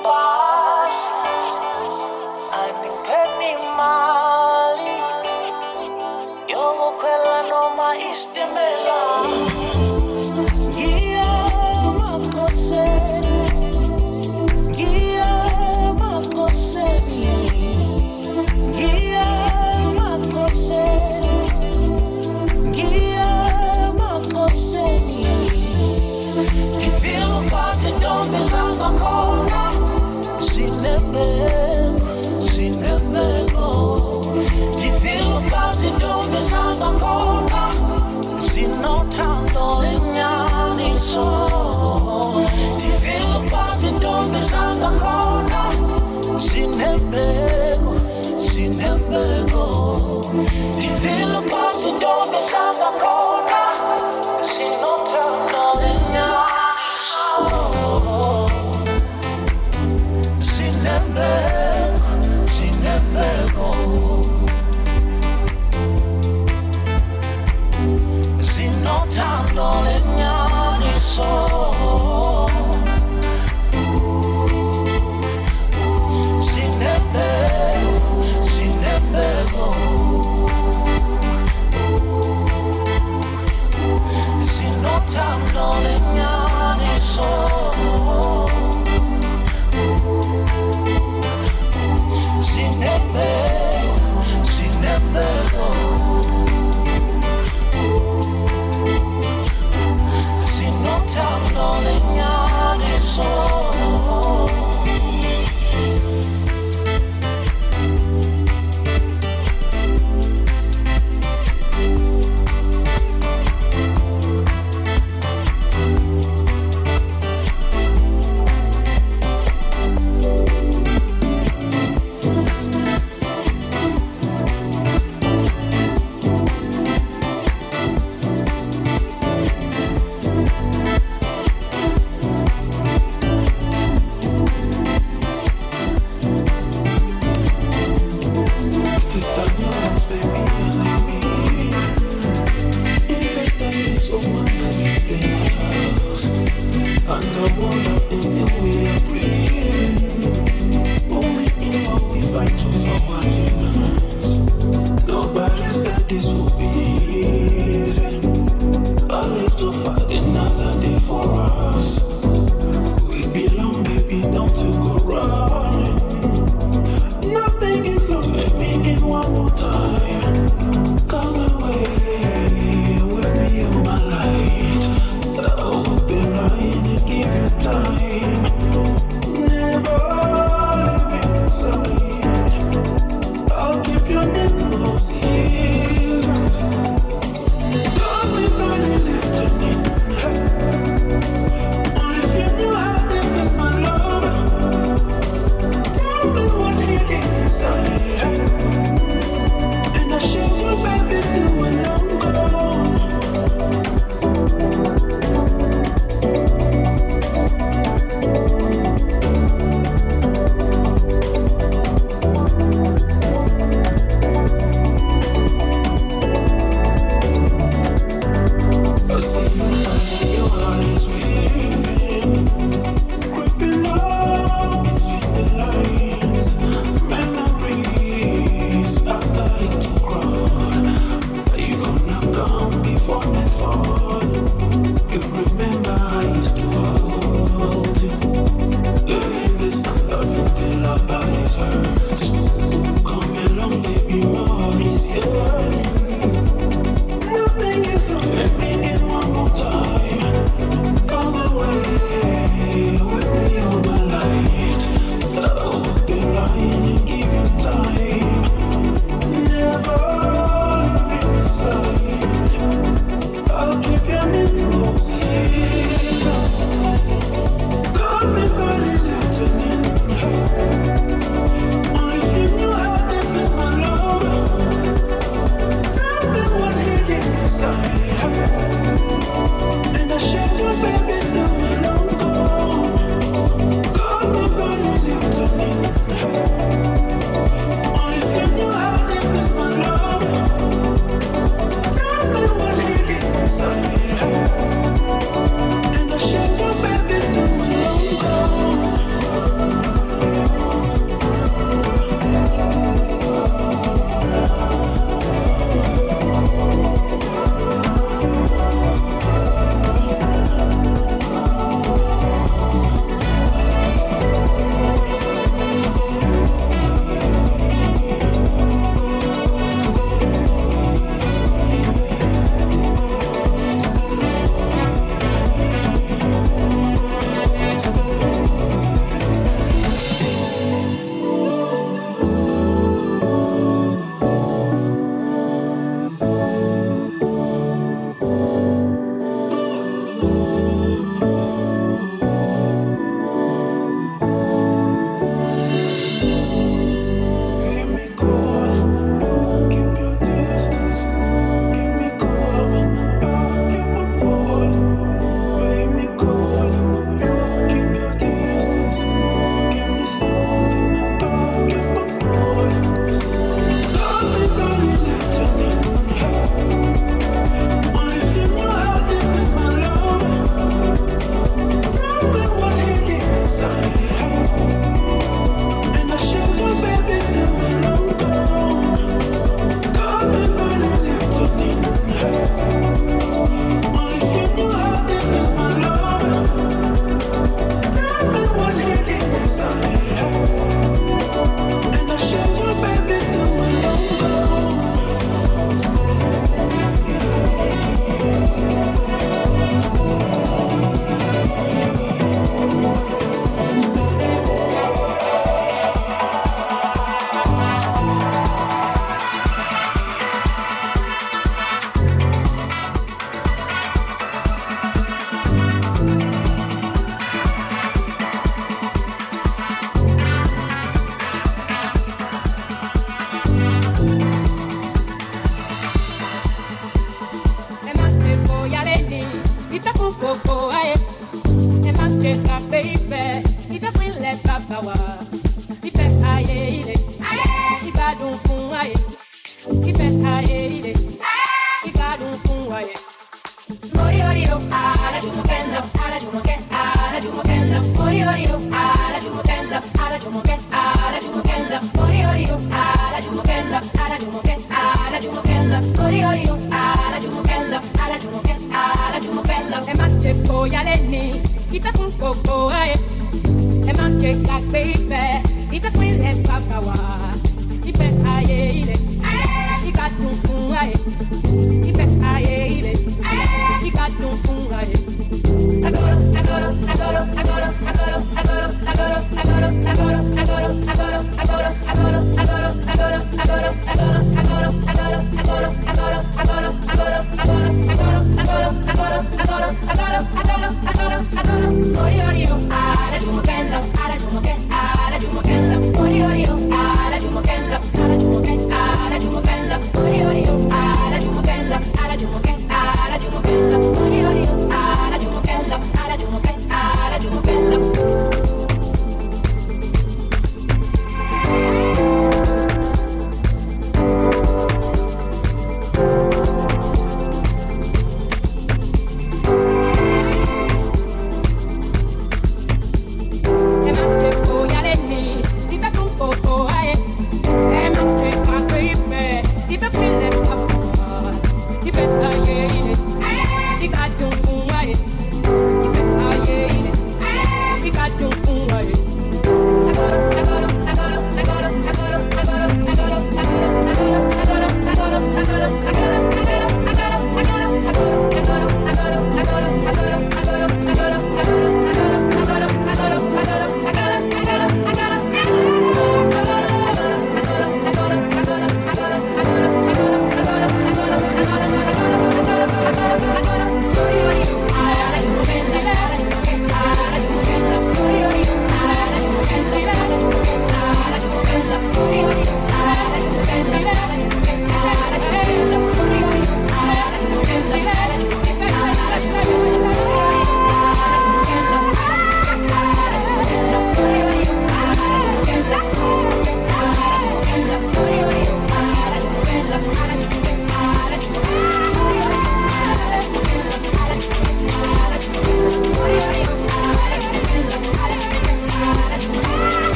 boss.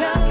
child.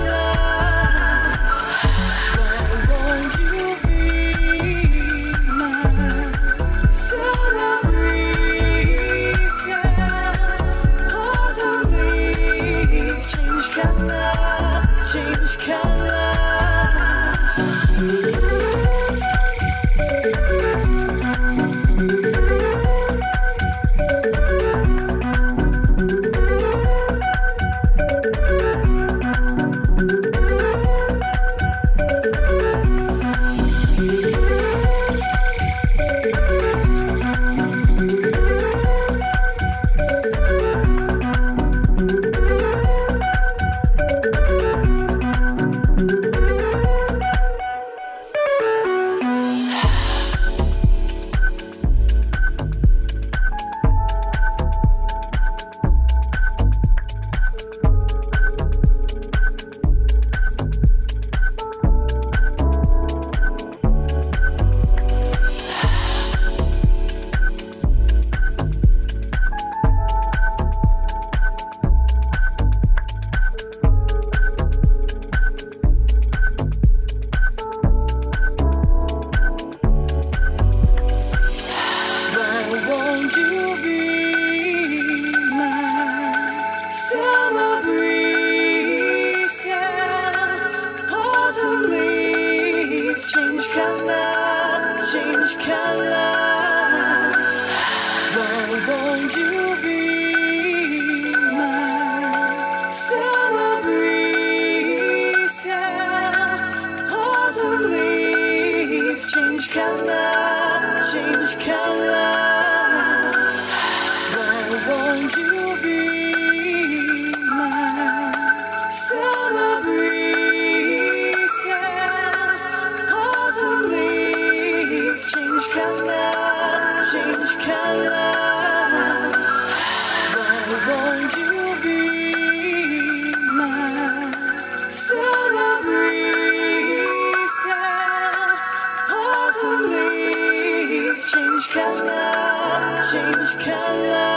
to leaves change color, change color.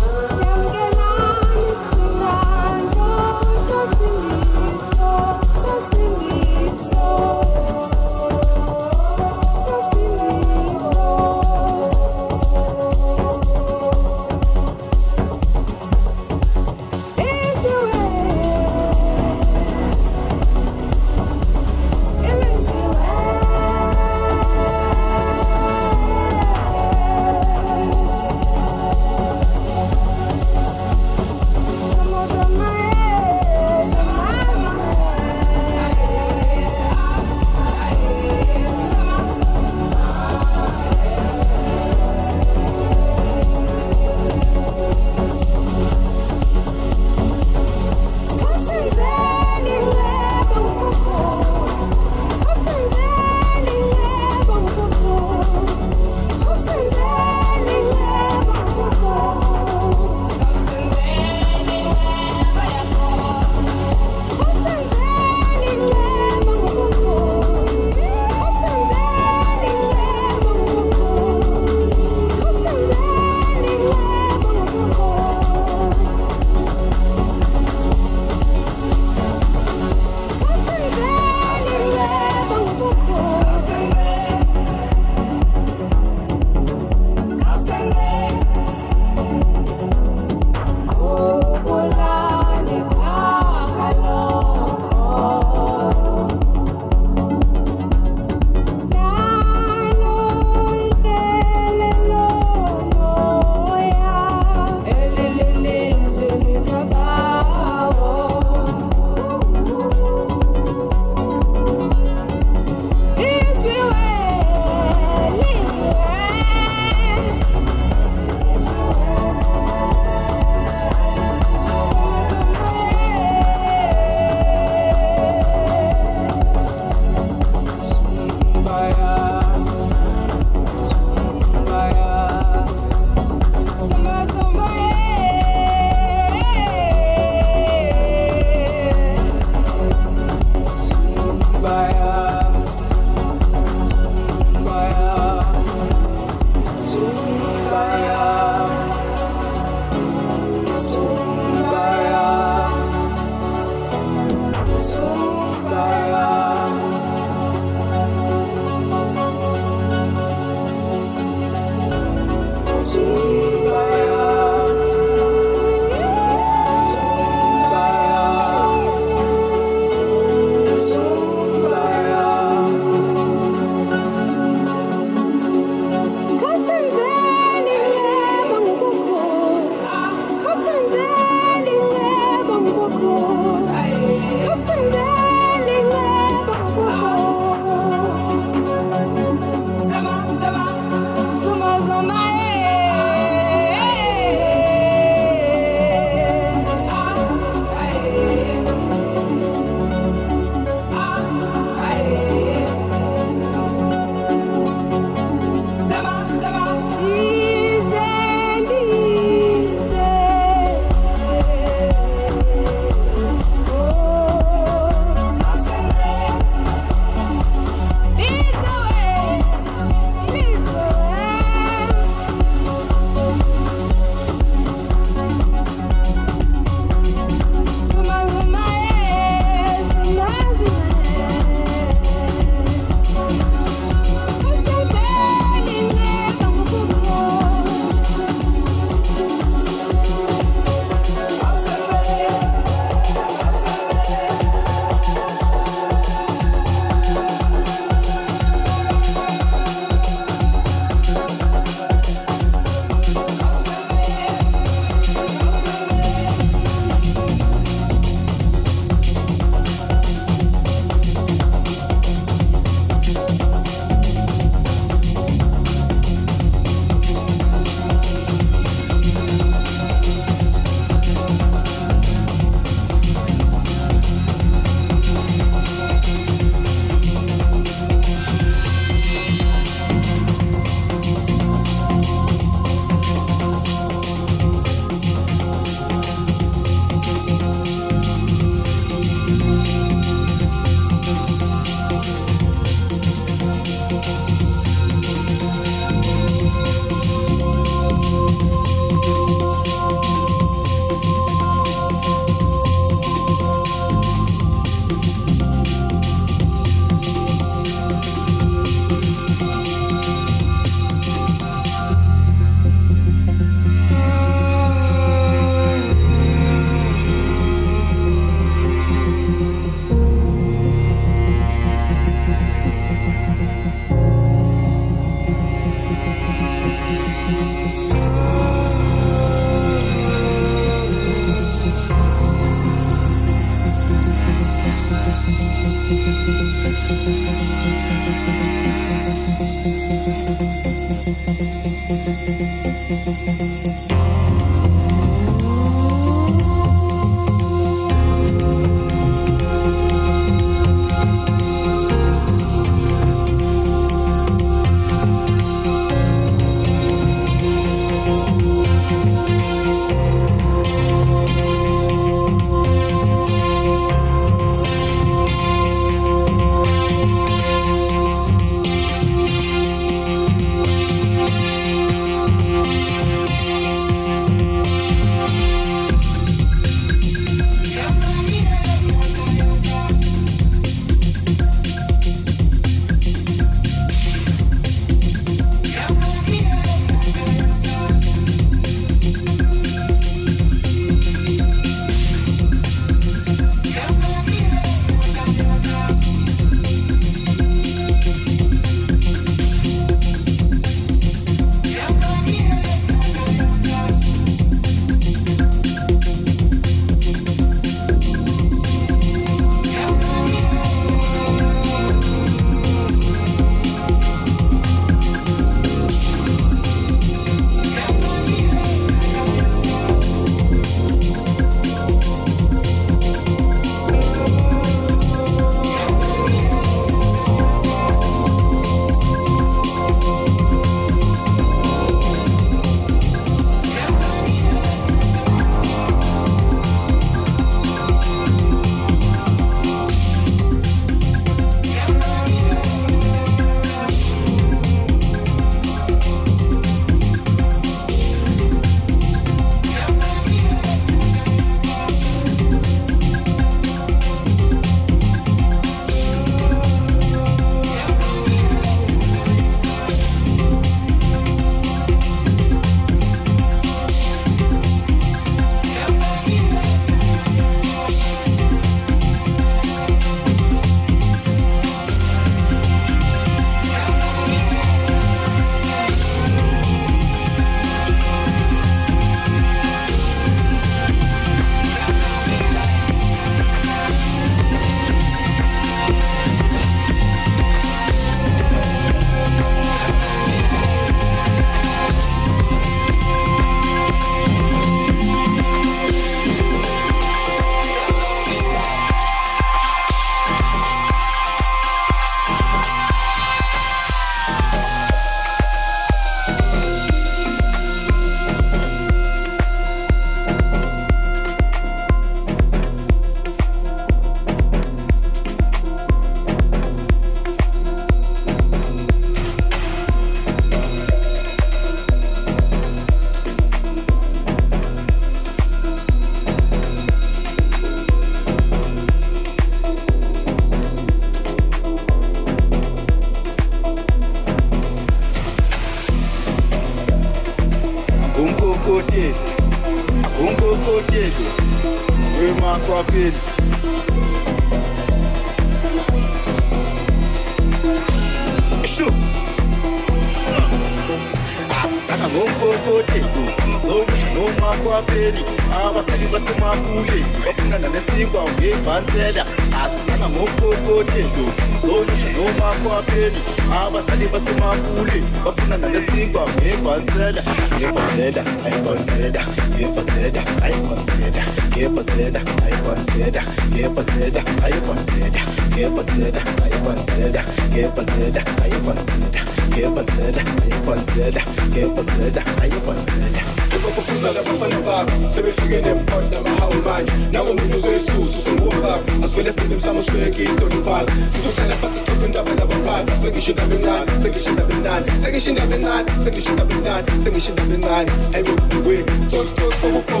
Ngokokoti usizokusho noma kwapheli abasali basemapule bafuna nanesinkwa ngebhansela asisanga ngokokoti usizokusho noma kwapheli abasali basemapule bafuna nanesinkwa ngebhansela ngebhansela ayibhansela ngebhansela ayibhansela ngebhansela ayibhansela ngebhansela ayibhansela ngebhansela gepanzelt, gepanzelt, gepanzelt, gepanzelt, gepanzelt, gepanzelt, gepanzelt. Ukufuza labafana bakho sebefike nemport namahawu manje nangomunye uzoyisusu senguwa bakho asivele sibinde msamo sibeke intolibala sithuhlala phansi sixoxe indaba nabaphansi sengisho indaba encane sengisho indaba encane sengisho indaba encane sengisho indaba encane sengisho indaba encane ayibokweni tostos kokukhona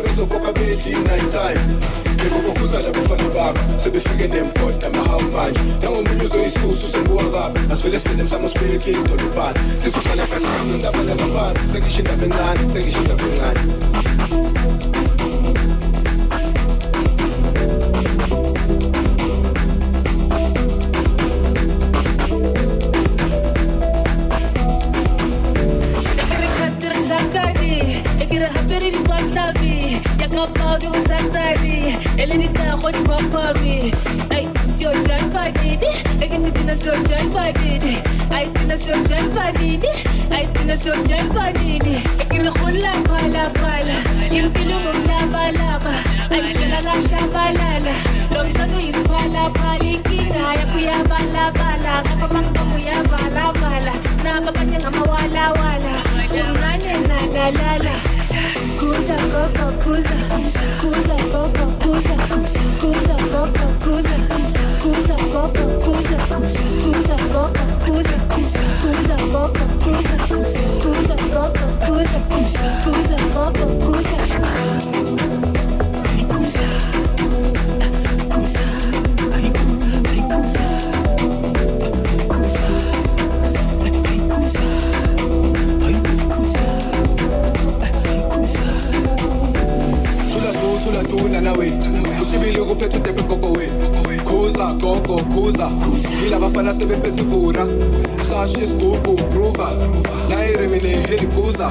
bezobopha bedlina Nikuko kuzana bafana babo Sebefike nempota mahawu manje Nangomnyuzo isisu sengiwaka Asivele sine msamosibeki idolobhana Sithuthana fana indaba lababanzi Sengisho indaba encane, sengisho indaba encane Hakiri hakiri ni kwa tabi Yakapaudi wa santari elinita khodi mapami ay sio jan badidi egitina sio jan badidi ay tina sio jan badidi ay tina sio jan badidi ekil khulla pala pala impilo mla balaba ay tina gasha balala lomtano ispala palinkinga yakuya bala bala kapa makamu ya bala bala na babanye ngamawala wala umnane na dalala Who's that? Alla ser vi bättre fora Sashes går på prova Nairemine helibuza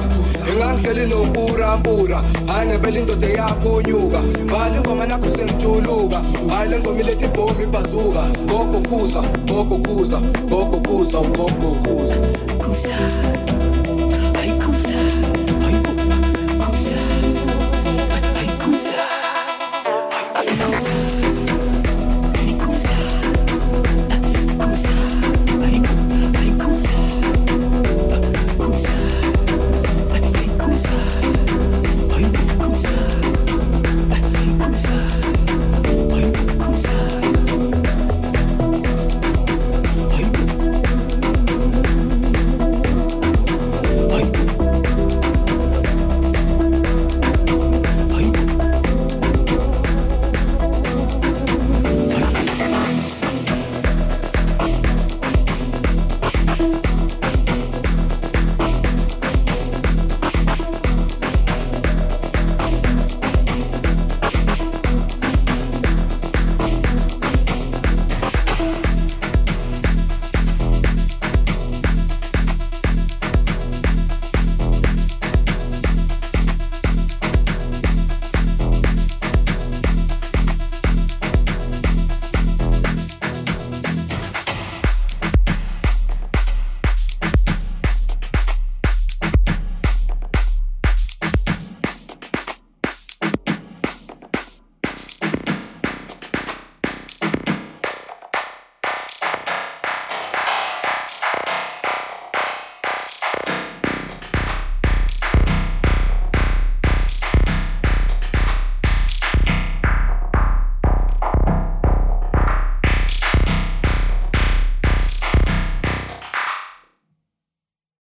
Engangihleli nompurampura Anebela indoda eyaphunyuka Vala ingoma nakho sengijuluka. Hhayi le ngoma iletha ibhomi Gogo kuza, gogo kuza, gogo kuza, gogo Kuza.